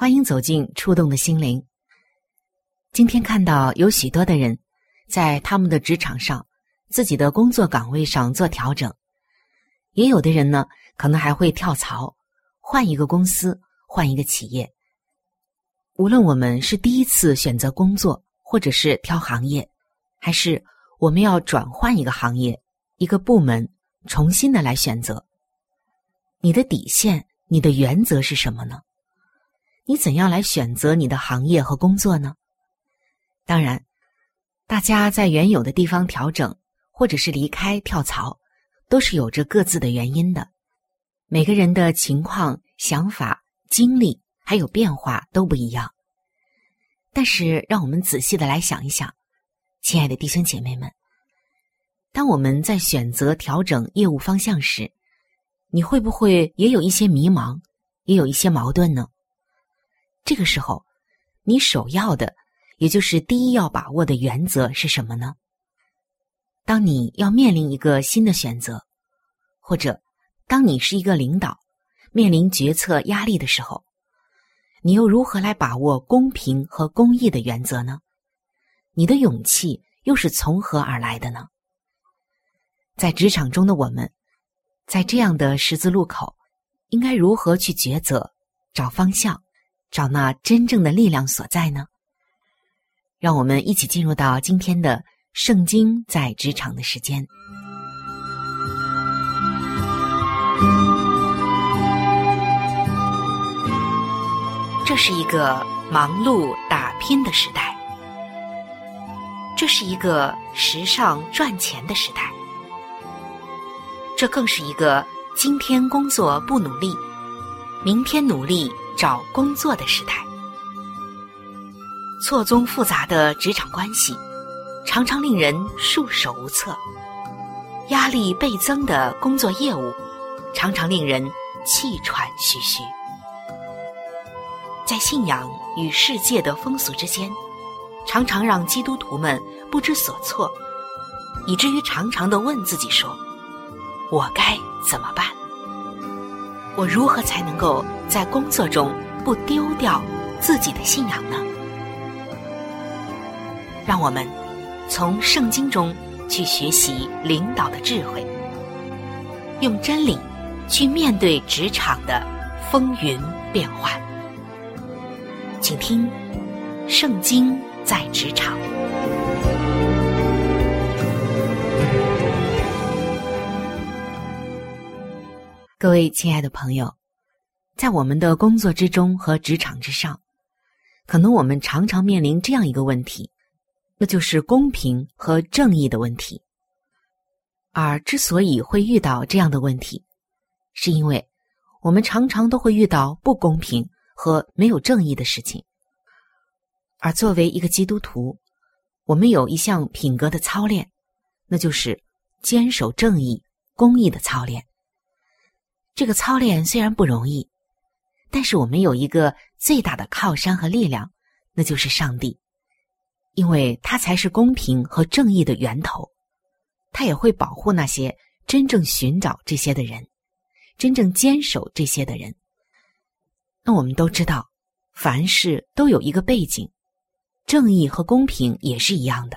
欢迎走进触动的心灵。今天看到有许多的人在他们的职场上、自己的工作岗位上做调整，也有的人呢，可能还会跳槽，换一个公司、换一个企业。无论我们是第一次选择工作，或者是挑行业，还是我们要转换一个行业、一个部门，重新的来选择，你的底线、你的原则是什么呢？你怎样来选择你的行业和工作呢？当然，大家在原有的地方调整，或者是离开跳槽，都是有着各自的原因的。每个人的情况、想法、经历还有变化都不一样。但是，让我们仔细的来想一想，亲爱的弟兄姐妹们，当我们在选择调整业务方向时，你会不会也有一些迷茫，也有一些矛盾呢？这个时候，你首要的，也就是第一要把握的原则是什么呢？当你要面临一个新的选择，或者当你是一个领导，面临决策压力的时候，你又如何来把握公平和公义的原则呢？你的勇气又是从何而来的呢？在职场中的我们，在这样的十字路口，应该如何去抉择、找方向？找那真正的力量所在呢？让我们一起进入到今天的《圣经在职场》的时间。这是一个忙碌打拼的时代，这是一个时尚赚钱的时代，这更是一个今天工作不努力，明天努力。找工作的时代，错综复杂的职场关系，常常令人束手无策；压力倍增的工作业务，常常令人气喘吁吁。在信仰与世界的风俗之间，常常让基督徒们不知所措，以至于常常的问自己说：“我该怎么办？”我如何才能够在工作中不丢掉自己的信仰呢？让我们从圣经中去学习领导的智慧，用真理去面对职场的风云变幻。请听《圣经在职场》。各位亲爱的朋友，在我们的工作之中和职场之上，可能我们常常面临这样一个问题，那就是公平和正义的问题。而之所以会遇到这样的问题，是因为我们常常都会遇到不公平和没有正义的事情。而作为一个基督徒，我们有一项品格的操练，那就是坚守正义、公义的操练。这个操练虽然不容易，但是我们有一个最大的靠山和力量，那就是上帝，因为他才是公平和正义的源头。他也会保护那些真正寻找这些的人，真正坚守这些的人。那我们都知道，凡事都有一个背景，正义和公平也是一样的。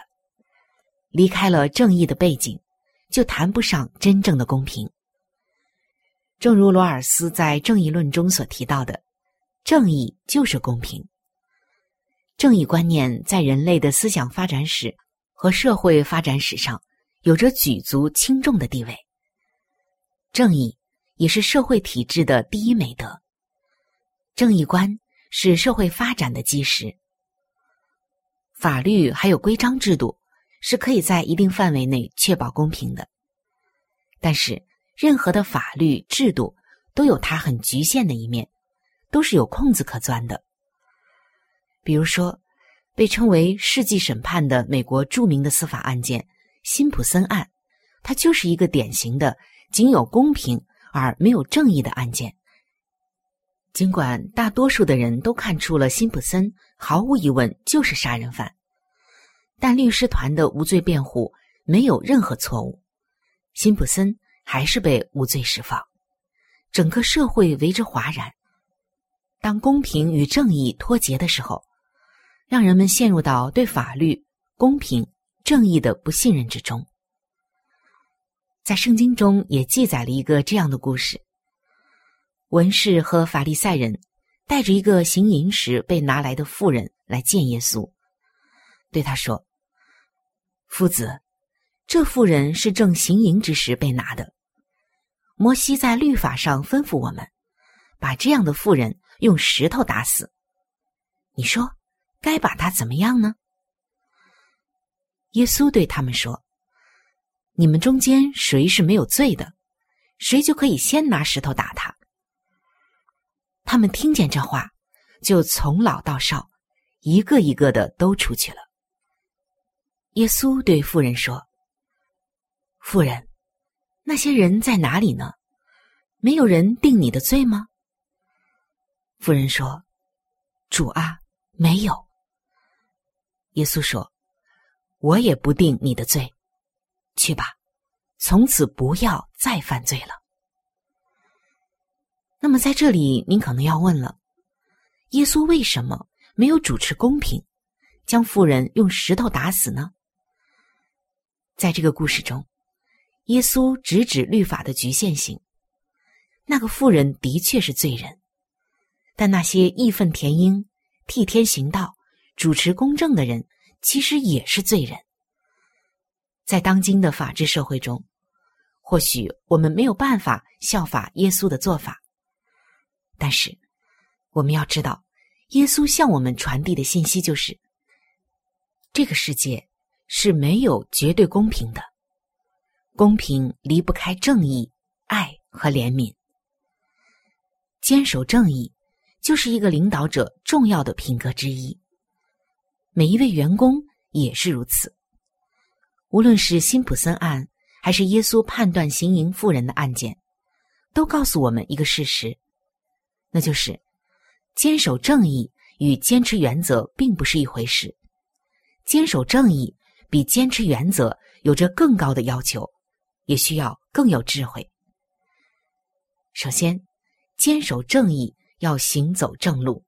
离开了正义的背景，就谈不上真正的公平。正如罗尔斯在《正义论》中所提到的，正义就是公平。正义观念在人类的思想发展史和社会发展史上有着举足轻重的地位。正义也是社会体制的第一美德。正义观是社会发展的基石。法律还有规章制度是可以在一定范围内确保公平的，但是任何的法律制度都有它很局限的一面，都是有空子可钻的。比如说，被称为世纪审判的美国著名的司法案件——辛普森案，它就是一个典型的仅有公平而没有正义的案件。尽管大多数的人都看出了辛普森毫无疑问就是杀人犯，但律师团的无罪辩护没有任何错误，辛普森还是被无罪释放，整个社会为之哗然。当公平与正义脱节的时候，让人们陷入到对法律、公平、正义的不信任之中。在圣经中也记载了一个这样的故事。文士和法利赛人带着一个行淫时被拿来的妇人来见耶稣，对他说：“夫子，这妇人是正行淫之时被拿的。摩西在律法上吩咐我们，把这样的妇人用石头打死。你说该把他怎么样呢？”耶稣对他们说：“你们中间谁是没有罪的，谁就可以先拿石头打他。”他们听见这话，就从老到少，一个一个的都出去了。耶稣对妇人说：“妇人，那些人在哪里呢？没有人定你的罪吗？”妇人说：“主啊，没有。”耶稣说：“我也不定你的罪，去吧，从此不要再犯罪了。”那么在这里，您可能要问了：耶稣为什么没有主持公平，将妇人用石头打死呢？在这个故事中，耶稣直指律法的局限性。那个妇人的确是罪人，但那些义愤填膺、替天行道、主持公正的人，其实也是罪人。在当今的法治社会中，或许我们没有办法效法耶稣的做法。但是，我们要知道，耶稣向我们传递的信息就是：这个世界是没有绝对公平的，公平离不开正义、爱和怜悯。坚守正义，就是一个领导者重要的品格之一。每一位员工也是如此。无论是辛普森案，还是耶稣判断行淫妇人的案件，都告诉我们一个事实。那就是坚守正义与坚持原则并不是一回事。坚守正义比坚持原则有着更高的要求，也需要更有智慧。首先，坚守正义要行走正路。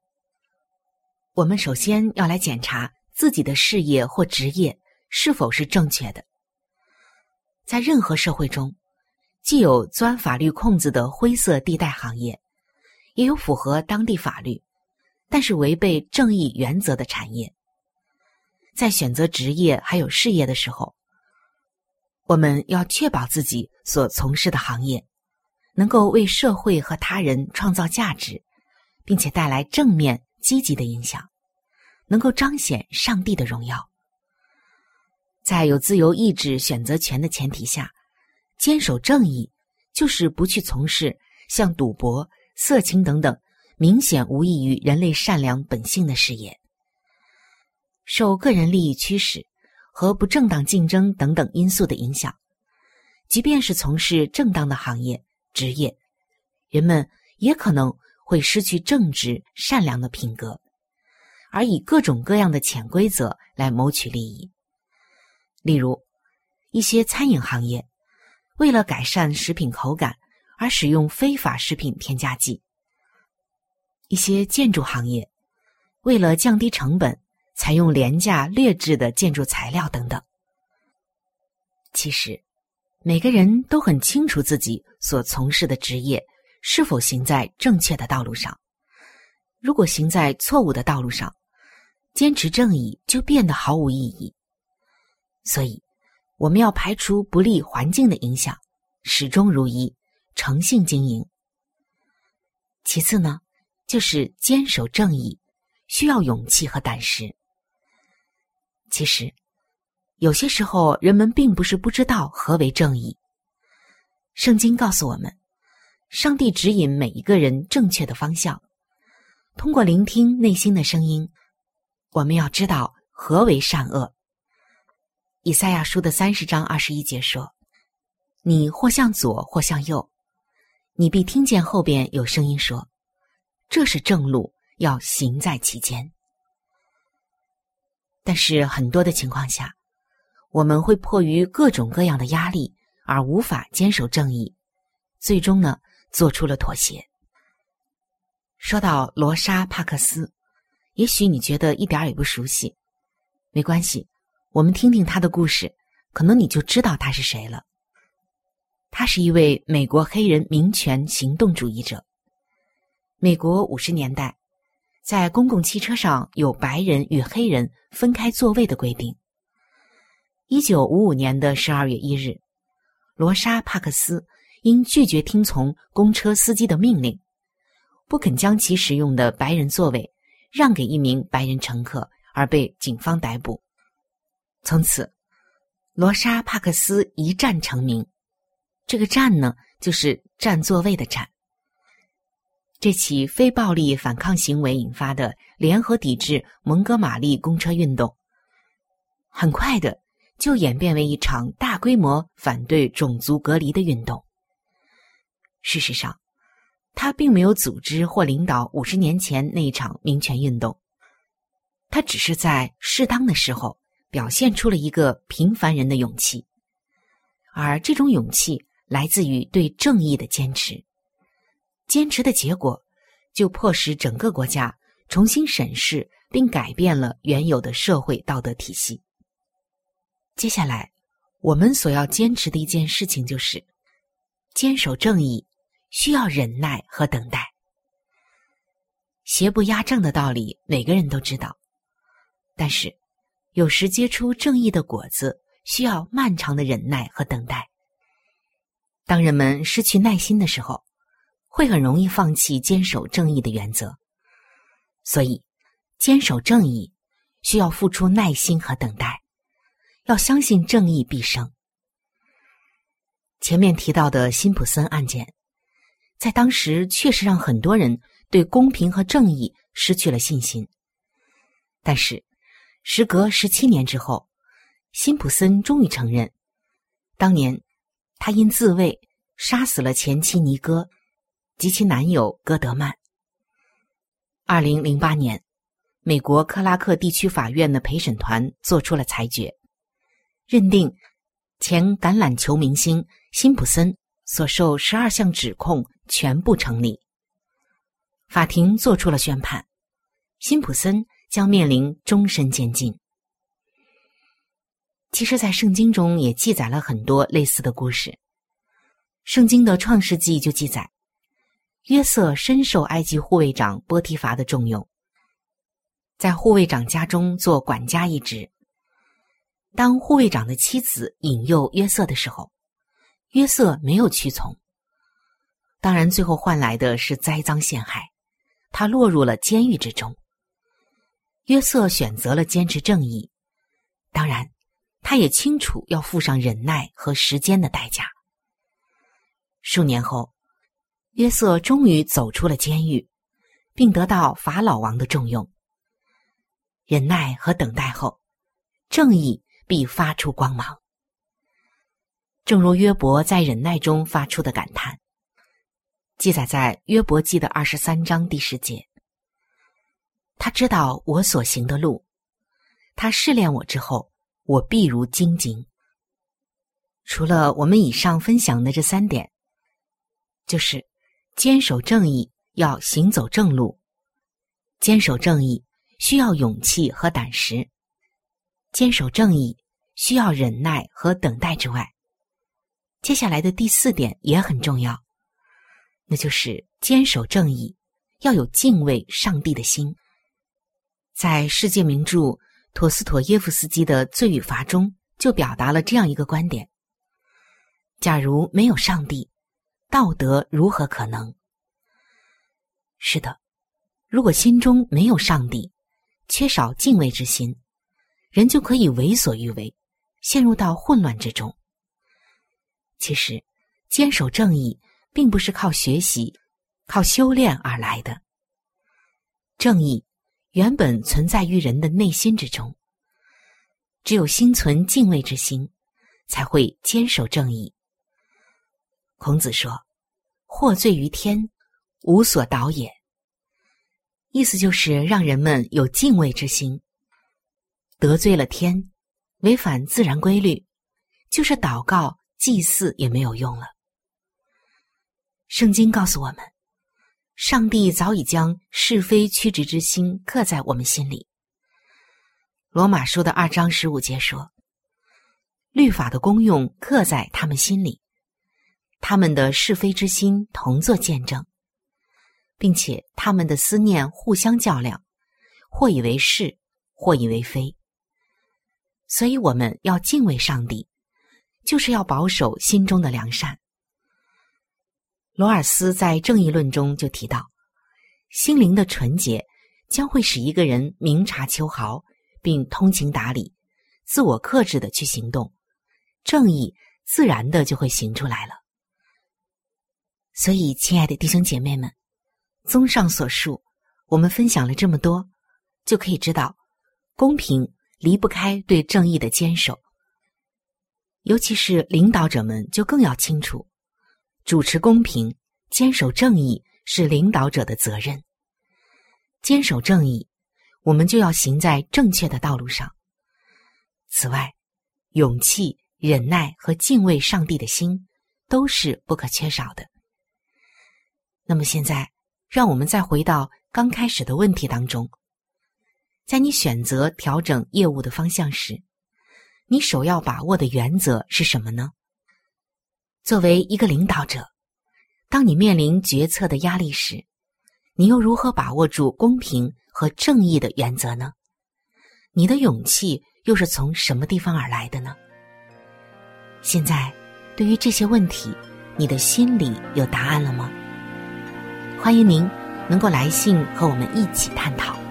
我们首先要来检查自己的事业或职业是否是正确的。在任何社会中，既有钻法律空子的灰色地带行业。也有符合当地法律，但是违背正义原则的产业。在选择职业还有事业的时候，我们要确保自己所从事的行业能够为社会和他人创造价值，并且带来正面积极的影响，能够彰显上帝的荣耀。在有自由意志选择权的前提下，坚守正义就是不去从事像赌博。色情等等，明显无益于人类善良本性的事业。受个人利益驱使和不正当竞争等等因素的影响，即便是从事正当的行业职业，人们也可能会失去正直善良的品格，而以各种各样的潜规则来谋取利益。例如，一些餐饮行业为了改善食品口感而使用非法食品添加剂；一些建筑行业为了降低成本，采用廉价劣质的建筑材料等等。其实，每个人都很清楚自己所从事的职业是否行在正确的道路上。如果行在错误的道路上，坚持正义就变得毫无意义。所以，我们要排除不利环境的影响，始终如一，诚信经营。其次呢，就是坚守正义，需要勇气和胆识。其实，有些时候人们并不是不知道何为正义。圣经告诉我们，上帝指引每一个人正确的方向。通过聆听内心的声音，我们要知道何为善恶。以赛亚书的三十章二十一节说：“你或向左，或向右，你必听见后边有声音说：‘这是正路，要行在其间。’”但是很多的情况下，我们会迫于各种各样的压力而无法坚守正义，最终呢，做出了妥协。说到罗莎·帕克斯，也许你觉得一点也不熟悉，没关系，我们听听他的故事，可能你就知道他是谁了。他是一位美国黑人民权行动主义者。美国五十年代，在公共汽车上有白人与黑人分开座位的规定。一九五五年的十二月一日，罗莎·帕克斯因拒绝听从公车司机的命令。不肯将其使用的白人座位让给一名白人乘客，而被警方逮捕。从此，罗莎·帕克斯一战成名。这个“战”呢，就是占座位的“占”。这起非暴力反抗行为引发的联合抵制蒙哥马利公车运动，很快的就演变为一场大规模反对种族隔离的运动。事实上，他并没有组织或领导五十年前那一场民权运动，他只是在适当的时候表现出了一个平凡人的勇气，而这种勇气来自于对正义的坚持。坚持的结果，就迫使整个国家重新审视并改变了原有的社会道德体系。接下来，我们所要坚持的一件事情就是坚守正义。需要忍耐和等待，邪不压正的道理每个人都知道，但是有时结出正义的果子需要漫长的忍耐和等待。当人们失去耐心的时候，会很容易放弃坚守正义的原则。所以，坚守正义需要付出耐心和等待，要相信正义必胜。前面提到的辛普森案件。在当时，确实让很多人对公平和正义失去了信心。但是，时隔十七年之后，辛普森终于承认，当年他因自卫杀死了前妻尼哥及其男友戈德曼。二零零八年，美国克拉克地区法院的陪审团作出了裁决，认定前橄榄球明星辛普森所受十二项指控。全部成立。法庭作出了宣判，辛普森将面临终身监禁。其实，在圣经中也记载了很多类似的故事。圣经的创世纪就记载，约瑟深受埃及护卫长波提乏的重用，在护卫长家中做管家一职。当护卫长的妻子引诱约瑟的时候，约瑟没有屈从。当然，最后换来的是栽赃陷害，他落入了监狱之中。约瑟选择了坚持正义，当然，他也清楚要付上忍耐和时间的代价。数年后，约瑟终于走出了监狱，并得到法老王的重用。忍耐和等待后，正义必发出光芒。正如约伯在忍耐中发出的感叹。记载在约伯记的二十三章第十节。他知道我所行的路，他试炼我之后，我必如精金。除了我们以上分享的这三点，就是坚守正义，要行走正路；坚守正义需要勇气和胆识；坚守正义需要忍耐和等待之外，接下来的第四点也很重要，那就是坚守正义要有敬畏上帝的心。在世界名著陀思妥耶夫斯基的《罪与罚》中，就表达了这样一个观点。假如没有上帝，道德如何可能？是的，如果心中没有上帝，缺少敬畏之心，人就可以为所欲为，陷入到混乱之中。其实，坚守正义并不是靠学习、靠修炼而来的。正义原本存在于人的内心之中，只有心存敬畏之心，才会坚守正义。孔子说：“获罪于天，无所导也。”意思就是让人们有敬畏之心。得罪了天，违反自然规律，就是祷告、祭祀也没有用了。圣经告诉我们，上帝早已将是非曲直之心刻在我们心里。罗马书的二章十五节说：“律法的功用刻在他们心里。”他们的是非之心同作见证，并且他们的思念互相较量，或以为是，或以为非。所以我们要敬畏上帝，就是要保守心中的良善。罗尔斯在《正义论》中就提到，心灵的纯洁将会使一个人明察秋毫，并通情达理、自我克制的去行动，正义自然的就会行出来了。所以，亲爱的弟兄姐妹们，综上所述，我们分享了这么多，就可以知道，公平离不开对正义的坚守。尤其是领导者们就更要清楚，主持公平、坚守正义是领导者的责任。坚守正义，我们就要行在正确的道路上。此外，勇气、忍耐和敬畏上帝的心都是不可缺少的。那么现在，让我们再回到刚开始的问题当中。在你选择调整业务的方向时，你首要把握的原则是什么呢？作为一个领导者，当你面临决策的压力时，你又如何把握住公平和正义的原则呢？你的勇气又是从什么地方而来的呢？现在，对于这些问题，你的心里有答案了吗？欢迎您能够来信和我们一起探讨。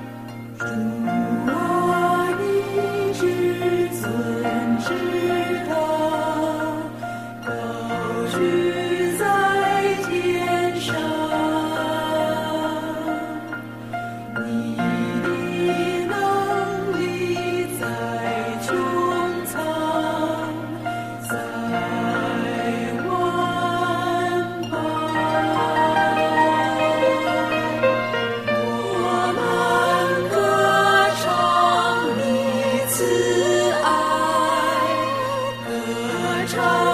oh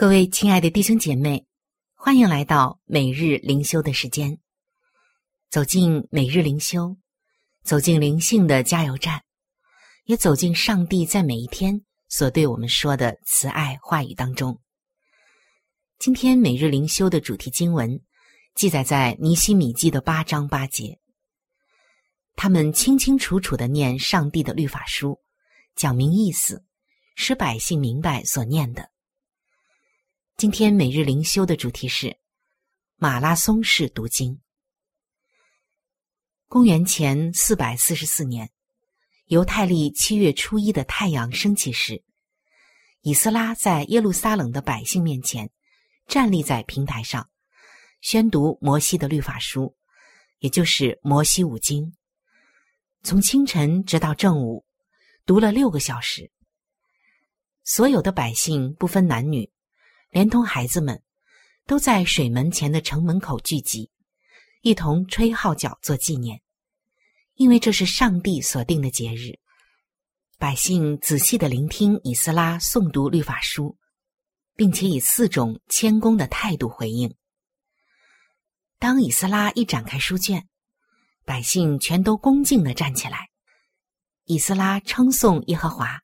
各位亲爱的弟兄姐妹。欢迎来到每日灵修的时间，走进每日灵修，走进灵性的加油站，也走进上帝在每一天所对我们说的慈爱话语当中。今天每日灵修的主题经文记载在尼西米记的八章八节，他们清清楚楚的念上帝的律法书，讲明意思，使百姓明白所念的。今天每日灵修的主题是马拉松式读经。公元前四百四十四年，犹太历七月初一的太阳升起时，以斯拉在耶路撒冷的百姓面前站立在平台上，宣读摩西的律法书，也就是摩西五经。从清晨直到正午，读了六个小时。所有的百姓不分男女。连同孩子们，都在水门前的城门口聚集，一同吹号角做纪念，因为这是上帝所定的节日。百姓仔细的聆听以斯拉诵读律法书，并且以四种谦恭的态度回应。当以斯拉一展开书卷，百姓全都恭敬的站起来。以斯拉称颂耶和华，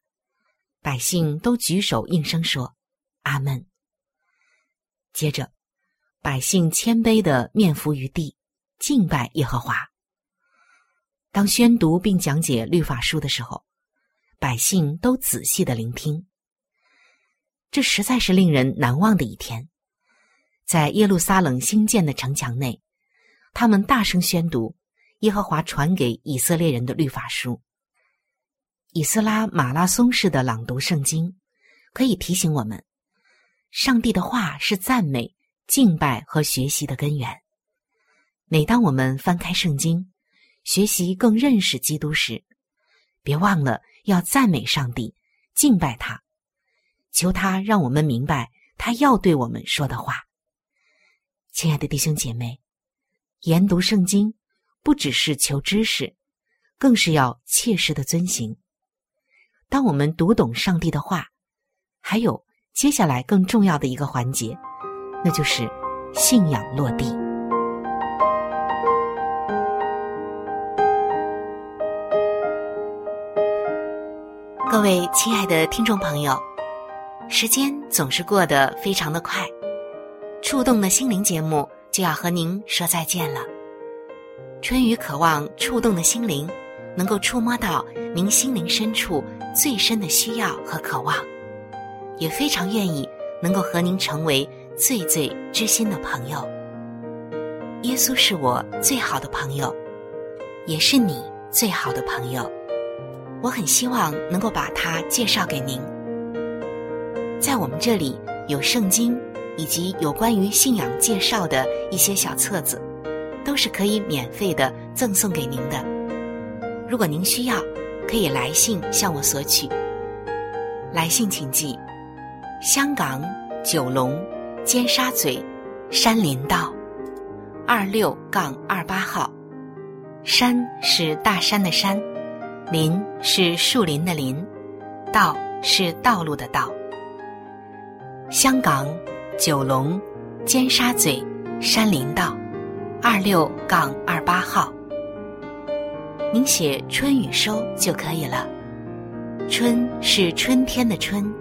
百姓都举手应声说：“阿门。”接着，百姓谦卑的面伏于地，敬拜耶和华。当宣读并讲解律法书的时候，百姓都仔细的聆听。这实在是令人难忘的一天。在耶路撒冷新建的城墙内，他们大声宣读耶和华传给以色列人的律法书。以斯拉马拉松式的朗读圣经，可以提醒我们。上帝的话是赞美、敬拜和学习的根源。每当我们翻开圣经，学习更认识基督时，别忘了要赞美上帝、敬拜他，求他让我们明白他要对我们说的话。亲爱的弟兄姐妹，研读圣经不只是求知识，更是要切实的遵行。当我们读懂上帝的话，还有。接下来更重要的一个环节，那就是信仰落地。各位亲爱的听众朋友，时间总是过得非常的快，触动的心灵节目就要和您说再见了。春雨渴望触动的心灵，能够触摸到您心灵深处最深的需要和渴望。也非常愿意能够和您成为最最知心的朋友。耶稣是我最好的朋友，也是你最好的朋友。我很希望能够把他介绍给您。在我们这里有圣经以及有关于信仰介绍的一些小册子，都是可以免费的赠送给您的。如果您需要，可以来信向我索取。来信请寄：香港九龙尖沙咀山林道二六杠二八号。山是大山的山，林是树林的林，道是道路的道。香港九龙尖沙咀山林道二六杠二八号。您写“春雨收”就可以了。春是春天的春，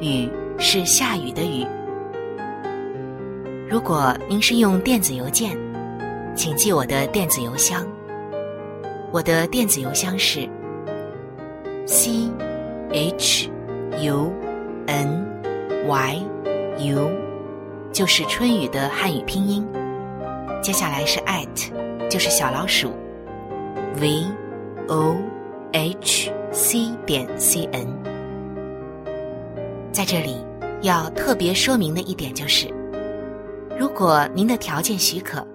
雨是下雨的雨。如果您是用电子邮件，请记我的电子邮箱。我的电子邮箱是 c h u n y u，就是春雨的汉语拼音。接下来是 at，就是小老鼠 v o h c 点 c n。在这里要特别说明的一点就是，如果您的条件许可，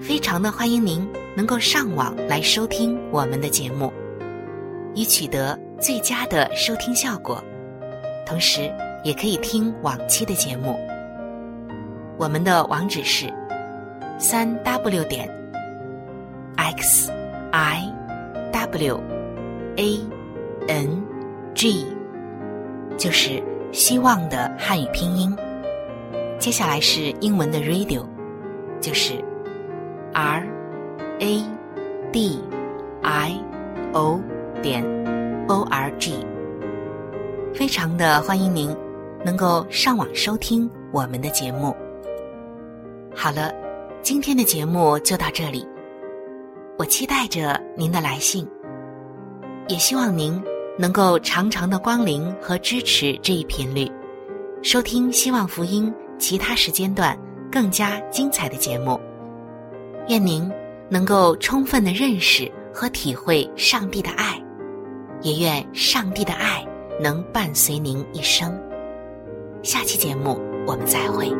非常的欢迎您。能够上网来收听我们的节目，以取得最佳的收听效果。同时，也可以听往期的节目。我们的网址是三 w 点 x i w a n g，就是希望的汉语拼音。接下来是英文的 radio，就是 r。a d i o 点 o r g，非常的欢迎您能够上网收听我们的节目。好了，今天的节目就到这里，我期待着您的来信，也希望您能够常常的光临和支持这一频率，收听希望福音其他时间段更加精彩的节目。愿您。能够充分的认识和体会上帝的爱，也愿上帝的爱能伴随您一生。下期节目我们再会。